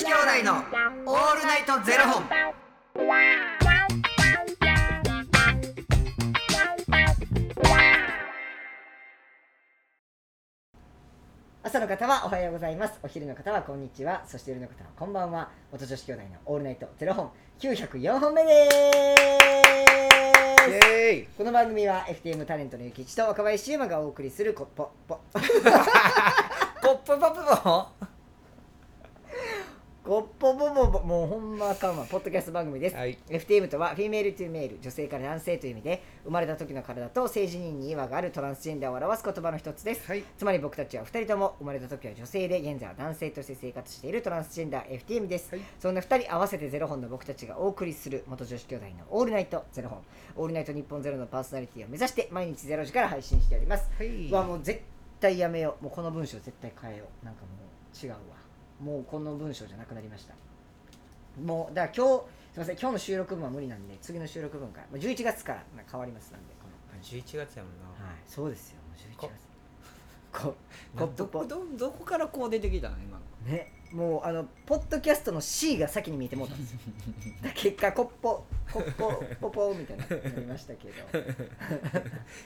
子兄弟のオールナイトゼロ本。朝の方はおはようございます。お昼の方はこんにちは。そして夜の方はこんばんは。元女子兄弟のオールナイトゼロ本。904本目です。エーイ。この番組は FTM タレントのゆきちと若林優馬がお送りするコッポポ。ポップポップポコッポポポポもうほんまあかんわ。ポッドキャスト番組です、はい。FTM とは Female to Male 女性から男性という意味で生まれた時の体と性自認に違和があるトランスジェンダーを表す言葉の一つです。はい。つまり僕たちは2人とも生まれた時は女性で現在は男性として生活しているトランスジェンダー FTM です、はい。そんな2人合わせてゼロ本の僕たちがお送りする元女子兄弟のオールナイトゼロ本。オールナイト日本ゼロのパーソナリティを目指して毎日ゼロ時から配信しております、はい。うわもう絶対やめよう。もうこの文章絶対変えよう。なんかもう違うわもうこの文章じゃなくなりましたもうだから今日すいません今日の収録分は無理なんで次の収録分から、まあ、11月から変わりますなんでこの十一月やもんな。はいそうですよもう11こ月こなどこどどこからこう出てきたの今の。ねもうあのポッドキャストの C が先に見えてもうたんですよ だ結果コッポコッポポポみたいななりましたけど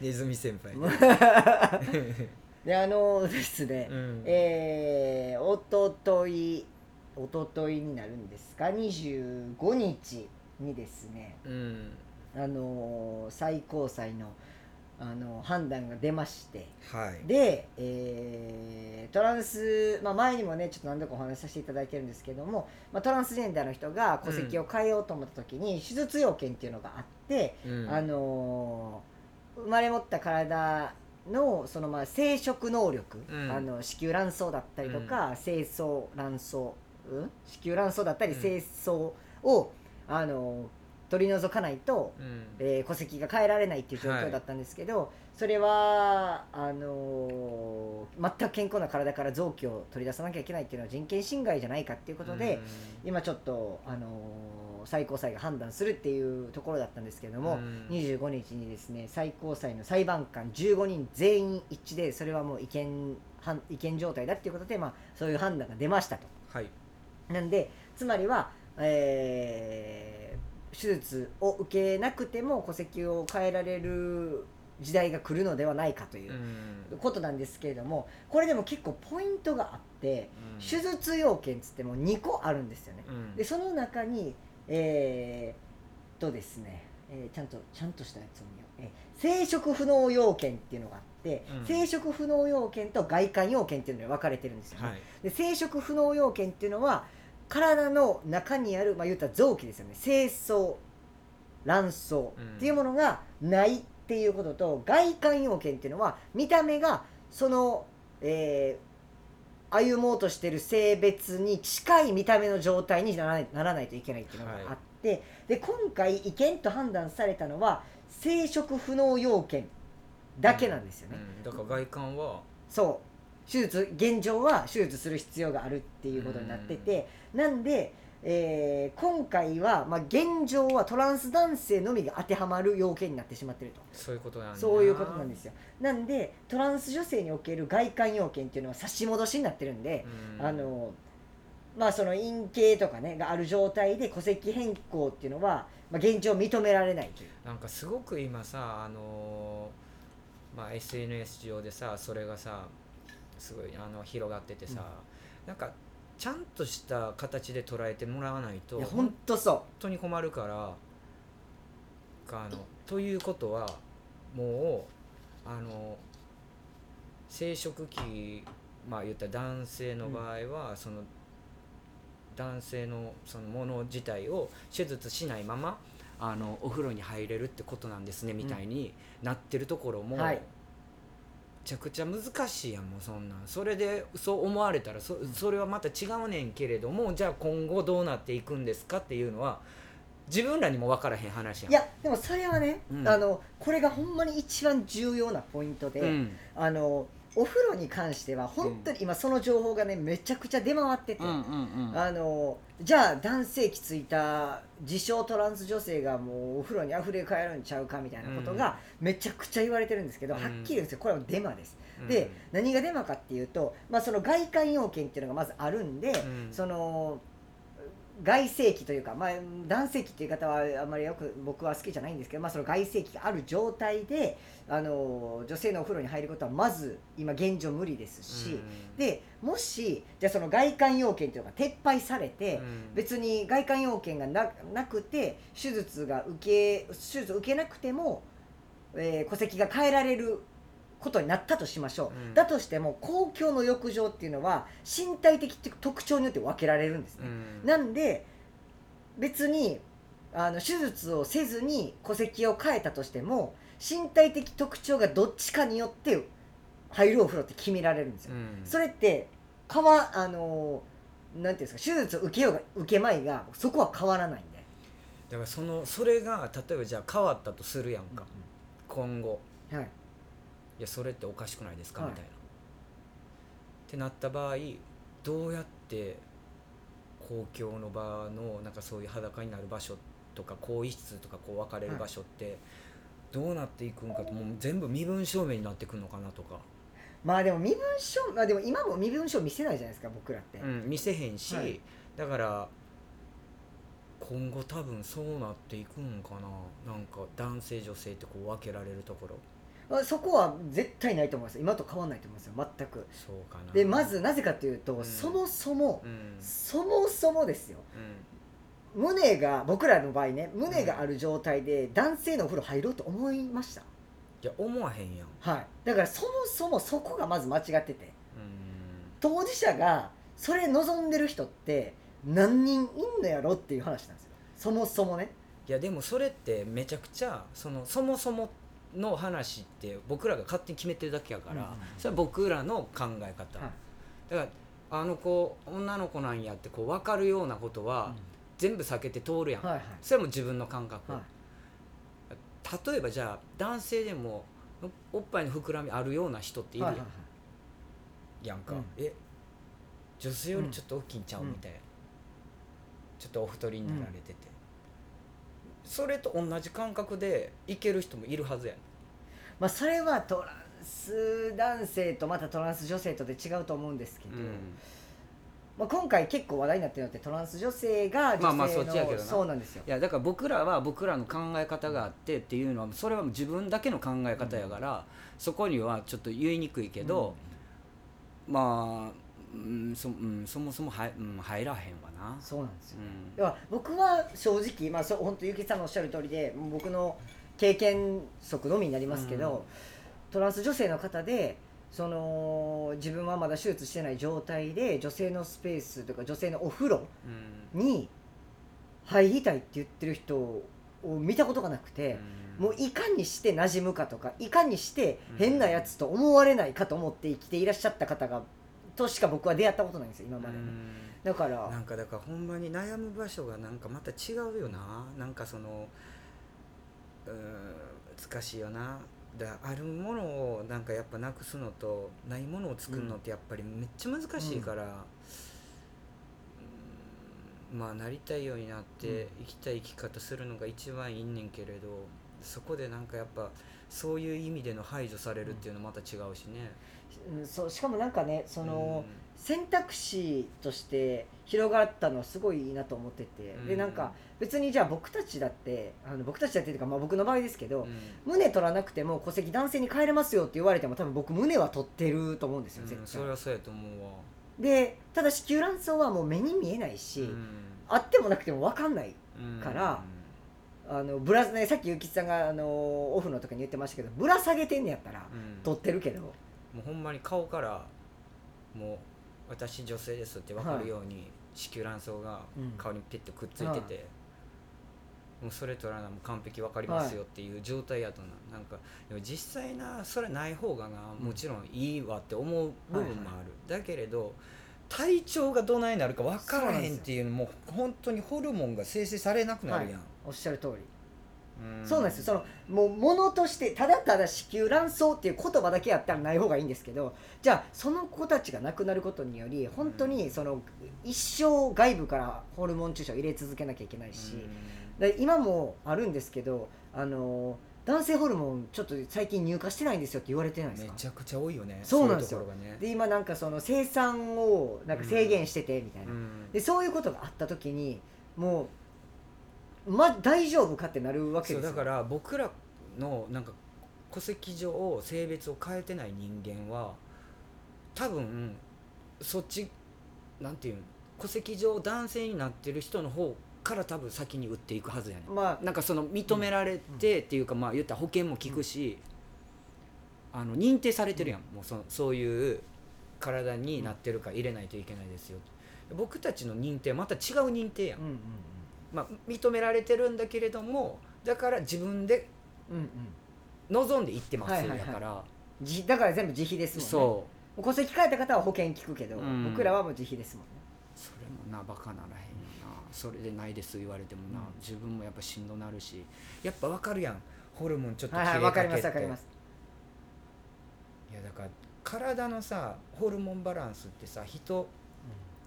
ネズミ先輩。であの ですね、うん。えー、おとといおとといになるんですか？25日にですねうん。あの最高裁のあの判断が出まして。はい。で、えートランス、まあ、前にもねちょっと何度かお話しさせていただいてるんですけども、まあ、トランスジェンダーの人が戸籍を変えようと思った時に手術要件っていうのがあって、うん。あのー生まれ持った体のそのまあ生殖能力、うん。あの子宮卵巣だったりとか、精巣卵巣、うん、子宮卵巣だったりうん。精巣を、あのー取り除かないとうん。えー戸籍が変えられないっていう状況だったんですけど、それはあのー全く健康な体から臓器を取り出さなきゃいけないっていうのは人権侵害じゃないかっていうことで、今ちょっと、あのー最高裁が判断するっていうところだったんですけれども、うん25日にですね最高裁の裁判官15人全員一致でそれはもう違憲判違憲状態だっていうことで、まあ、そういう判断が出ましたと。はい。なんでつまりは、えー手術を受けなくても戸籍を変えられる時代が来るのではないかといううんことなんですけれどもこれでも結構ポイントがあって手術要件っつっても2個あるんですよね。うんでその中にえー、とですね、えーちゃんとちゃんとしたやつを見よう、えー生殖不能要件っていうのがあって、うん生殖不能要件と外観要件っていうのに分かれてるんですよね。はい。で生殖不能要件っていうのは体の中にある、まあ、言ったら臓器ですよね。精巣卵巣っていうものがないっていうことと、外観要件っていうのは見た目がその、えー歩もうとしてる性別に近い見た目の状態にならないならないといけないっていうのがあって、で今回違憲と判断されたのは生殖不能要件だけなんですよね。うん。だから外観は。そう手術現状は手術する必要があるっていうことになってて、なんで、えー今回は、まあ、現状はトランス男性のみが当てはまる要件になってしまってるとそういうことなんだ。そういうことなんですよなんでトランス女性における外観要件っていうのは差し戻しになってるんで、うん。あのまあその陰茎とかねがある状態で戸籍変更っていうのは、まあ、現状認められないというなんかすごく今さあのーまあ SNS 上でさそれがさすごいあの広がっててさ、なんかちゃんとした形で捉えてもらわないと本本当そ当に困るからあのということはもうあの生殖器まあ言ったら男性の場合は、その男性のそのもの自体を手術しないままあのお風呂に入れるってことなんですねみたいになってるところも、はい。めちゃくちゃ難しいやんもうそんなん。それでそう思われたらそそれはまた違うねんけれどもじゃあ今後どうなっていくんですかっていうのは自分らにも分からへん話やん。ういやでもそれはね、うん。あのこれがほんまに一番重要なポイントで、うん。あのお風呂に関しては本当に今その情報がねめちゃくちゃ出回ってて、あのじゃあ男性器ついた自称トランス女性がもうお風呂にあふれ返るんちゃうかみたいなことがめちゃくちゃ言われてるんですけど、うん。はっきり言うんですよ。これはデマです。うん。で何がデマかっていうと、まあ、その外観要件っていうのがまずあるんで、うん。その外性器というか、まあ、男性器っていう方はあんまりよく僕は好きじゃないんですけど、まあ、その外性器がある状態であの女性のお風呂に入ることはまず今現状無理ですし、うん。でもしじゃあその外観要件っていうのが撤廃されて、うん。別に外観要件がななくて手術が受け手術を受けなくても、えー戸籍が変えられることになったとしましょう、うん。だとしても公共の浴場っていうのは身体的特徴によって分けられるんですね、うん。なんで別にあの手術をせずに戸籍を変えたとしても身体的特徴がどっちかによって入るお風呂って決められるんですよ、うん。それって変わあのなんていうんですか手術を受けようが受けまいがそこは変わらないんで、だからそのそれが例えばじゃあ変わったとするやんか、今後。はい、いやそれっておかしくないですか、はい。みたいな。ってなった場合どうやって公共の場のなんかそういう裸になる場所とか更衣室とかこう分かれる場所ってどうなっていくんかともう全部身分証明になってくるのかなとか、まあでも身分証まあでも今も身分証見せないじゃないですか僕らって、うん、見せへんし、はい。だから今後多分そうなっていくんかな。なんか男性女性ってこう分けられるところ。まあそこは絶対ないと思います。今と変わらないと思いますよ。全く。そうかな。でまずなぜかというと、うん。そもそも、うん。そもそもですよ。うん。胸が僕らの場合ね胸がある状態で男性のお風呂入ろうと思いました、いや思わへんやん。はい。だからそもそもそこがまず間違ってて。うん。当事者がそれ望んでる人って何人いんのやろっていう話なんですよ。そもそもね。いやでもそれってめちゃくちゃそのそもそもの話って僕らが勝手に決めてるだけやから、それは僕らの考え方、はい。だからあの子女の子なんやってこう分かるようなことは全部避けて通るやん、それはもう自分の感覚、はい。例えばじゃあ男性でもおおっぱいの膨らみあるような人っているやん,、やんか、うん。え女性よりちょっと大きいんちゃう、うんみたいな。ちょっとお太りになられてて、それと同じ感覚でいける人もいるはずやん。まあそれはトランス男性とまたトランス女性とで違うと思うんですけど、まあ、今回結構話題になってるのってトランス女性が女性の、まあまあそっちやけどな。そうなんですよ。いやだから僕らは僕らの考え方があってっていうのはそれは自分だけの考え方やから、そこにはちょっと言いにくいけど、まあ、うんそうん、そもそもは、うん、入らへんわな。そうなんですようん。では僕は正直まあそう本当ゆきさんのおっしゃる通りで僕の経験則のみになりますけど、トランス女性の方でその自分はまだ手術してない状態で女性のスペースというか女性のお風呂うん。に入りたいって言ってる人を見たことがなくて、もういかにして馴染むかとかいかにして変なやつと思われないかと思って生きていらっしゃった方がとしか僕は出会ったことないんですよ今まで。ね、だから。なんかだからほんまに悩む場所がなんかまた違うよな。なんかそのうーん難しいよな。だあるものをなんかやっぱなくすのとないものを作るのってやっぱりめっちゃ難しいから、うん。まあなりたいようになって生きたい生き方するのが一番いいねんけれどそこでなんかやっぱそういう意味での排除されるっていうのまた違うしね。うんそうしかもなんかねその、うん。選択肢として広がったのはすごいいいなと思ってて、うん。でなんか別にじゃあ僕たちだってあの僕たちだってっていうか、まあ、僕の場合ですけど、うん。胸取らなくても戸籍男性に変えれますよって言われても多分僕胸は取ってると思うんですようん絶対、それはそうやと思うわ。でただ子宮卵巣はもう目に見えないし、うん。あってもなくても分かんないうん。からあのぶらねさっきゆきさんがあのオフの時に言ってましたけどぶら下げてんねやったらうん。取ってるけど、もうほんまに顔からもう私女性ですって分かるように子宮卵巣がうん顔にピッとくっついてて、もうそれ取らなもう完璧分かりますよっていう状態やとな。なんかでも実際なそれない方がなもちろんいいわって思う部分もある、だけれど体調がどないなるか分からへんっていうのも本当にホルモンが生成されなくなるやん、おっしゃる通り。うんそうなんですよ。そのもう物としてただただ子宮卵巣っていう言葉だけやったらない方がいいんですけどじゃあその子たちが亡くなることにより本当にその一生外部からホルモン注射を入れ続けなきゃいけないし、で今もあるんですけどあの男性ホルモンちょっと最近入荷してないんですよって言われてないですか？めちゃくちゃ多いよね。そうなんですよ。ね。で今なんかその生産をなんか制限しててみたいな、うん。でそういうことがあった時にもうま大丈夫かってなるわけですよ。だから僕らのなんか戸籍上性別を変えてない人間は多分そっちなんていうの戸籍上男性になってる人の方から多分先に打っていくはずやねまあなんかその認められてっていうか、まあ言ったら保険も効くし、あの認定されてるやん、もうそそういう体になってるから入れないといけないですよ。僕たちの認定はまた違う認定やんうんうんまあ、認められてるんだけれどもだから自分で望んで行ってますはいはいはい。やから、じだから全部自費ですもんね。そう。戸籍変えた方は保険聞くけど、うん。僕らはもう自費ですもんね。それもなバカならへんよなそれでないです言われてもな、うん。自分もやっぱしんどなるし。やっぱ分かるやん。ホルモンちょっとはいはい切れかけって。わかりますわかります。いやだから体のさホルモンバランスってさ人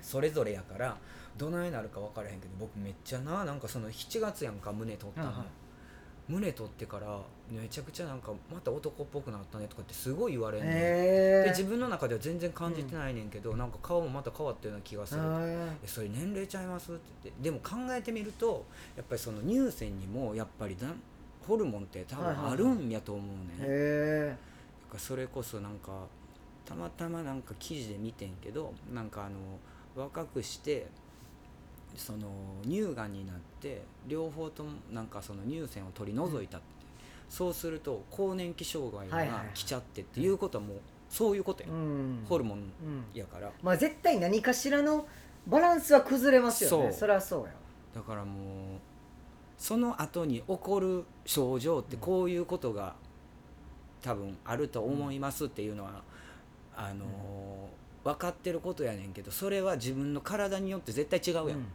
それぞれやからどないなるか分からへんけど僕めっちゃななんかその7月やんか胸取ったの、はいはい胸取ってからめちゃくちゃなんかまた男っぽくなったねとかってすごい言われんねん。へえで自分の中では全然感じてないねんけど、なんか顔もまた変わったような気がする。えそれ年齢ちゃいます？って言って。でも考えてみるとやっぱりその乳腺にもやっぱりだんホルモンって多分あるんやと思うね、へだからそれこそなんかたまたまなんか記事で見てんけどなんかあの若くしてその乳がんになって両方ともなんかその乳腺を取り除いたって、そうすると更年期障害が来ちゃってっていうことはもうそういうことや、えうん。ホルモンうん。やから。まあ絶対何かしらのバランスは崩れますよね。そりゃそうや。だからもうその後に起こる症状ってこういうことが多分あると思いますっていうのは、あのー分かってることやねんけどそれは自分の体によって絶対違うやん、うん。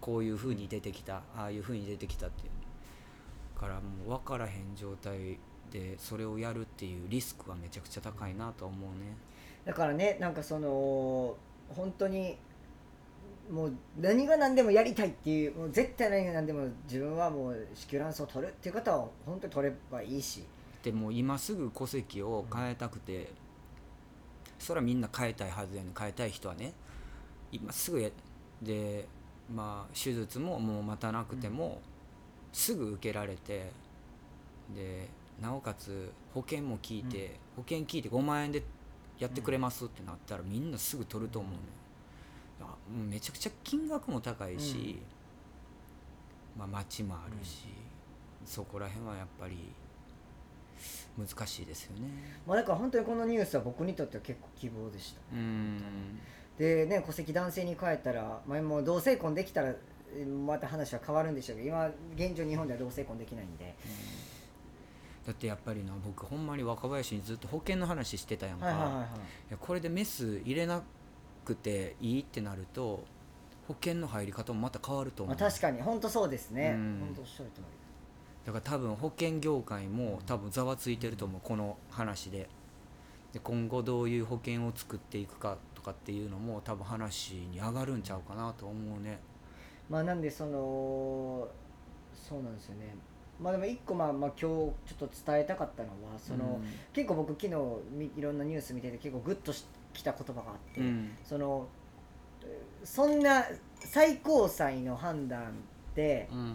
こういうふうに出てきたああいうふうに出てきたっていう。からもう分からへん状態でそれをやるっていうリスクはめちゃくちゃ高いなと思うね。だからねなんかその本当にもう何が何でもやりたいっていうもう絶対何が何でも自分はもう子宮卵巣を取るっていう方は本当に取ればいいし。でも今すぐ戸籍を変えたくて、それはみんな変えたいはずやねん。変えたい人はね。今すぐやでまあ手術ももう待たなくても、すぐ受けられてでなおかつ保険も聞いて、保険聞いて5万円でやってくれますってなったら、みんなすぐ取ると思うね、うめちゃくちゃ金額も高いし、まあ待ちもあるし、そこら辺はやっぱり難しいですよね。まあだから本当にこのニュースは僕にとっては結構希望でした。うん。でね戸籍男性に変えたら、まあ、もう同性婚できたらえまた話は変わるんでしょうけど今現状日本では同性婚できないんで。だってやっぱりな僕ほんまに若林にずっと保険の話してたやんか、はいはいはいはい。これでメス入れなくていいってなると保険の入り方もまた変わると思う、まあ、確かに本当そうですね。うん。本当おっしゃる通りだから多分保険業界も多分ざわついてると思うこの話で。で今後どういう保険を作っていくかとかっていうのも多分話に上がるんちゃうかなと思うね。まあなんでそのそうなんですよね。まあでも一個まあまあ今日ちょっと伝えたかったのはその、結構僕昨日みいろんなニュース見てて結構グッとしきた言葉があって、うん。そのえーそんな最高裁の判断でうん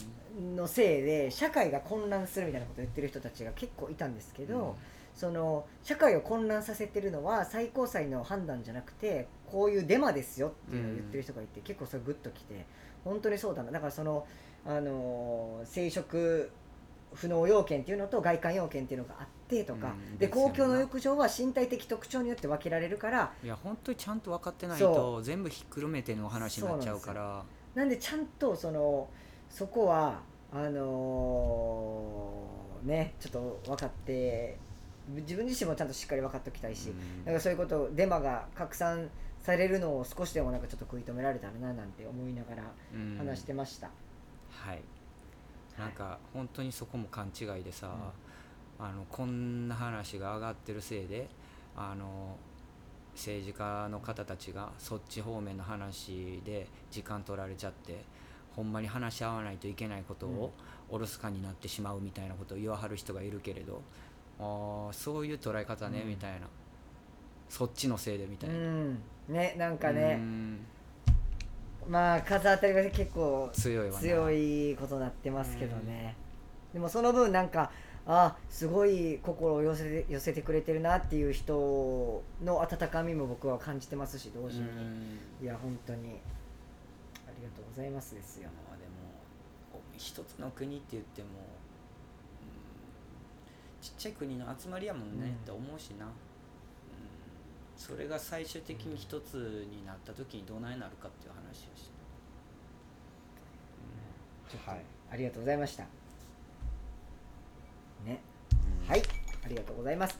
のせいで社会が混乱するみたいなことを言ってる人たちが結構いたんですけど、その社会を混乱させてるのは最高裁の判断じゃなくてこういうデマですよっていうのを言ってる人がいて、結構それグッときて本当にそうだな。だからその、あのー生殖不能要件っていうのと外観要件っていうのがあってとか、でうん。で公共の浴場は身体的特徴によって分けられるから。いや本当にちゃんと分かってないそと全部ひっくるめての話になっちゃうから。なんでちゃんとそのそこはあのーねちょっと分かって自分自身もちゃんとしっかり分かっておきたいし、うん。だからそういうことデマが拡散されるのを少しでもなんかちょっと食い止められたらななんて思いながらうん。話してました、はい。なんか本当にそこも勘違いでさ、あのこんな話が上がってるせいであの政治家の方たちがそっち方面の話で時間取られちゃってほんまに話し合わないといけないことをおろすかになってしまうみたいなことを言わはる人がいるけれどああそういう捉え方ね、うん。みたいな。そっちのせいでみたいな、うん。ねなんかうねん。まあ数当たりが結構強い強いことになってますけどね、でもその分なんかあすごい心を寄せて寄せてくれてるなっていう人の温かみも僕は感じてますし同時に、うん。いや本当に。ありがとうございますですよ。まあでもお一つの国って言っても、うんちっちゃい国の集まりやもんね、うん。って思うしな、うんそれが最終的に一つになった時にどないなるかっていう話をしちょっとありがとうございました。ね。うん。はい。ありがとうございます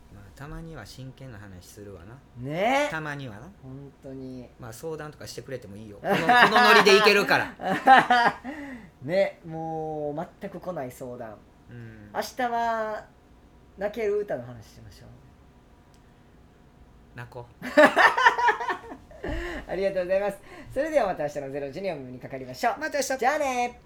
まあ、たまには真剣な話するわな。ね。えたまにはな。本当に。まあ相談とかしてくれてもいいよ。このこのノリでいけるから。ねもう全く来ない相談。うん。明日は泣ける歌の話しましょう。泣こう。ありがとうございます。それではまた明日の0時にお耳にかかりましょう。また明日。じゃあね